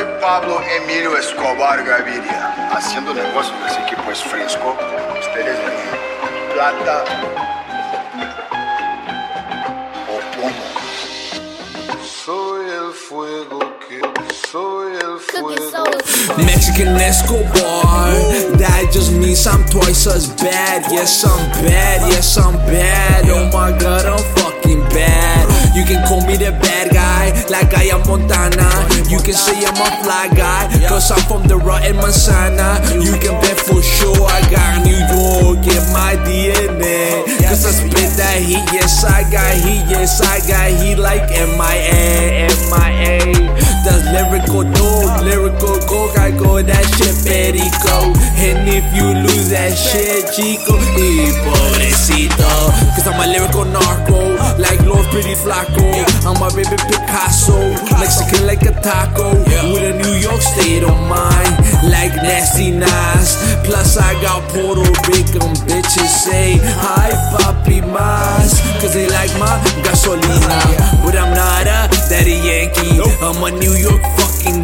soy Pablo Emilio Escobar Gaviria, haciendo negocios con ese equipo es fresco. Ustedes ven plata o plomo. Soy el fuego que soy el fuego. Mexican Escobar. That just means I'm twice as bad. Yes, I'm bad. Yes, I'm bad. Like I am Montana. You can say I'm a fly guy, cause I'm from the rotten manzana. You can bet for sure I got New York in my DNA. Cause I spit that heat, yes, I got heat, yes, I got heat like MIA, MIA. That's lyrical dog, lyrical coke, I go that shit perico. And if you lose that shit, chico, y pobrecito. Cause I'm a lyrical Lord Pretty Flaco. I'm a baby Picasso, Mexican like a taco. With a New York state of mind, like nasty Nas. Plus, I got Puerto Rican bitches say, Hi, papi mas. Cause they like my gasolina. But I'm not a daddy Yankee. I'm a New York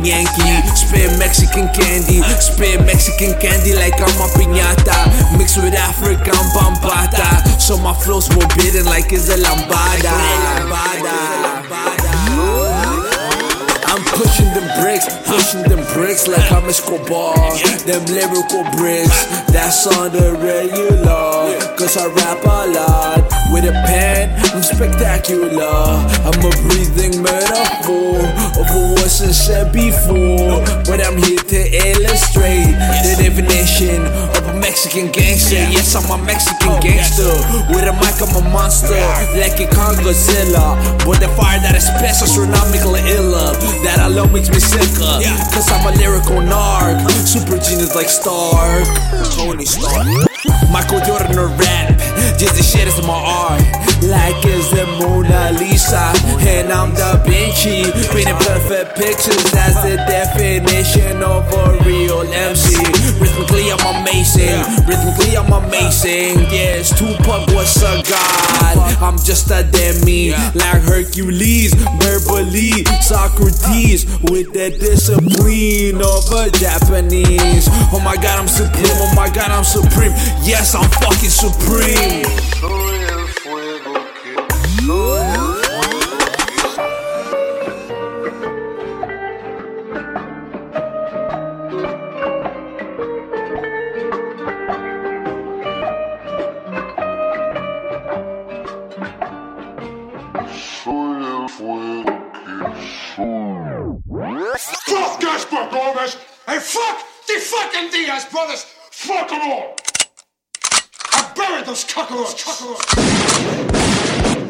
Yankee. Spit Mexican candy, spit Mexican candy like I'm a piñata. Mixed with African Bambaataa. So my flow's forbidden like it's a lambada. I'm pushing them bricks, pushing them bricks like I'm Escobar. Them lyrical bricks, that's on the regular. Cause I rap a lot with a pen, I'm spectacular. I'm a metaphor what said before. But I'm here to illustrate the definition of a Mexican gangster. Yes, I'm a Mexican oh, gangster. With a mic, I'm a monster, like a Kong Godzilla. But the fire that I spits astronomically iller. That alone makes me sicker. Cause I'm a lyrical narc. Super genius like Stark. Tony Stark. Michael Jordan or rap. Just the shit is my art. Like it's the Mona Lisa. And I'm Da Vinci. Painting perfect pictures. That's the definition of a real MC. Rhythmically, I'm amazing. Rhythmically, I'm amazing. Yes, Tupac was a god. I'm just a demi. Like Hercules. Verbally, Socrates. With the discipline of a Japanese. Oh my god, I'm supreme. Oh my god, I'm supreme. Yes, I'm fucking supreme. Fuck Gaspar Gomez and fuck the fucking Diaz brothers. Fuck them all. I buried those cuckolds. cuckolds.